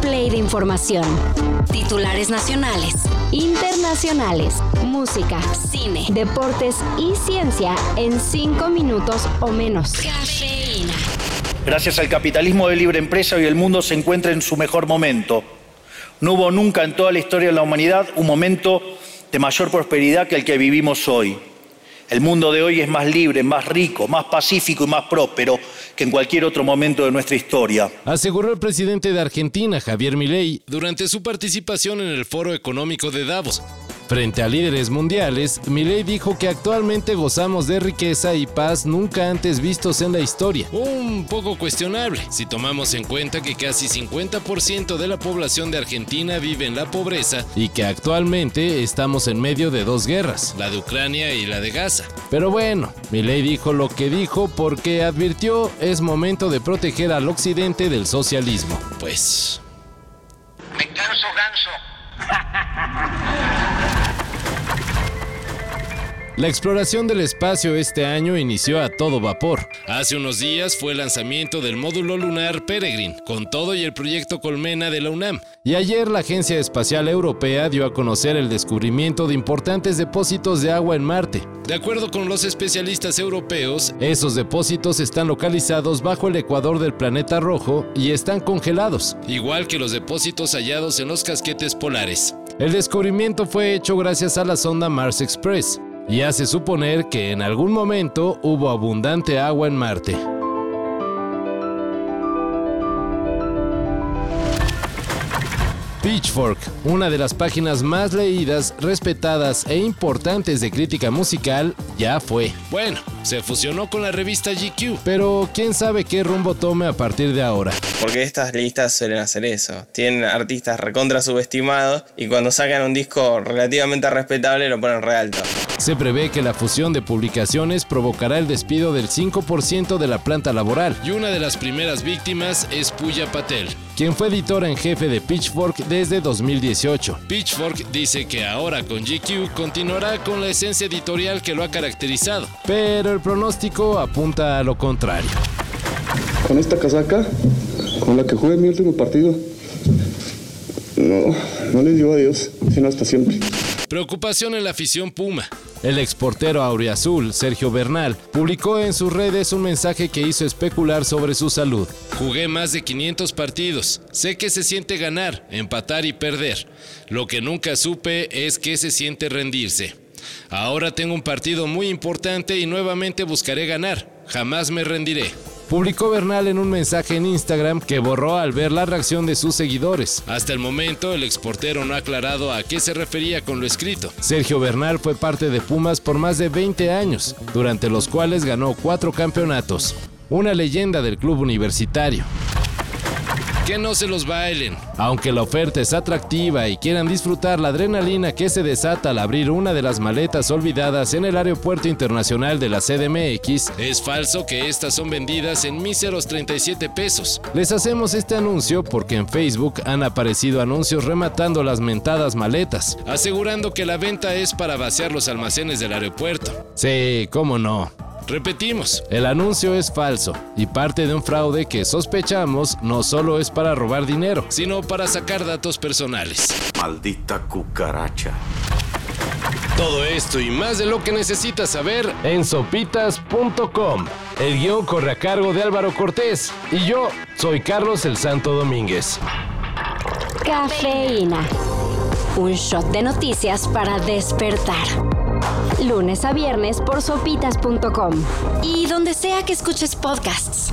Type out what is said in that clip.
play de información. Titulares nacionales, internacionales, música, cine, deportes y ciencia en cinco minutos o menos. Cafeína. Gracias al capitalismo de libre empresa hoy el mundo se encuentra en su mejor momento. No hubo nunca en toda la historia de la humanidad un momento de mayor prosperidad que el que vivimos hoy. El mundo de hoy es más libre, más rico, más pacífico y más próspero que en cualquier otro momento de nuestra historia. Aseguró el presidente de Argentina, Javier Milei, durante su participación en el Foro Económico de Davos. Frente a líderes mundiales, Milei dijo que actualmente gozamos de riqueza y paz nunca antes vistos en la historia. Un poco cuestionable, si tomamos en cuenta que casi 50% de la población de Argentina vive en la pobreza y que actualmente estamos en medio de dos guerras, la de Ucrania y la de Gaza. Pero bueno, Milei dijo lo que dijo porque advirtió es momento de proteger al occidente del socialismo. Pues... Me canso ganso. La exploración del espacio este año inició a todo vapor. Hace unos días fue el lanzamiento del módulo lunar Peregrine, con todo y el proyecto Colmena de la UNAM. Y ayer la Agencia Espacial Europea dio a conocer el descubrimiento de importantes depósitos de agua en Marte. De acuerdo con los especialistas europeos, esos depósitos están localizados bajo el ecuador del planeta rojo y están congelados, igual que los depósitos hallados en los casquetes polares. El descubrimiento fue hecho gracias a la sonda Mars Express, y hace suponer que en algún momento hubo abundante agua en Marte. Pitchfork, una de las páginas más leídas, respetadas e importantes de crítica musical, ya fue. Bueno, se fusionó con la revista GQ, pero quién sabe qué rumbo tome a partir de ahora. Porque estas listas suelen hacer eso. Tienen artistas recontra subestimados y cuando sacan un disco relativamente respetable lo ponen re alto. Se prevé que la fusión de publicaciones provocará el despido del 5% de la planta laboral, y una de las primeras víctimas es Puya Patel, quien fue editora en jefe de Pitchfork desde 2018. Pitchfork dice que ahora con GQ continuará con la esencia editorial que lo ha caracterizado, pero el pronóstico apunta a lo contrario. Con esta casaca, con la que jugué mi último partido, no, no les digo adiós, sino hasta siempre. Preocupación en la afición Puma. El exportero auriazul, Sergio Bernal, publicó en sus redes un mensaje que hizo especular sobre su salud. Jugué más de 500 partidos. Sé que se siente ganar, empatar y perder. Lo que nunca supe es que se siente rendirse. Ahora tengo un partido muy importante y nuevamente buscaré ganar. Jamás me rendiré. Publicó Bernal en un mensaje en Instagram que borró al ver la reacción de sus seguidores. Hasta el momento, el exportero no ha aclarado a qué se refería con lo escrito. Sergio Bernal fue parte de Pumas por más de 20 años, durante los cuales ganó cuatro campeonatos. Una leyenda del club universitario. Que no se los bailen. Aunque la oferta es atractiva y quieran disfrutar la adrenalina que se desata al abrir una de las maletas olvidadas en el Aeropuerto Internacional de la CDMX, es falso que estas son vendidas en míseros 37 pesos. Les hacemos este anuncio porque en Facebook han aparecido anuncios rematando las mentadas maletas, asegurando que la venta es para vaciar los almacenes del aeropuerto. Sí, cómo no. Repetimos, el anuncio es falso y parte de un fraude que sospechamos no solo es para robar dinero, sino para sacar datos personales. Maldita cucaracha. Todo esto y más de lo que necesitas saber en sopitas.com. El guion corre a cargo de Álvaro Cortés y yo soy Carlos el Santo Domínguez. Cafeína. Un shot de noticias para despertar. Lunes a viernes por sopitas.com. Y donde sea que escuches podcasts.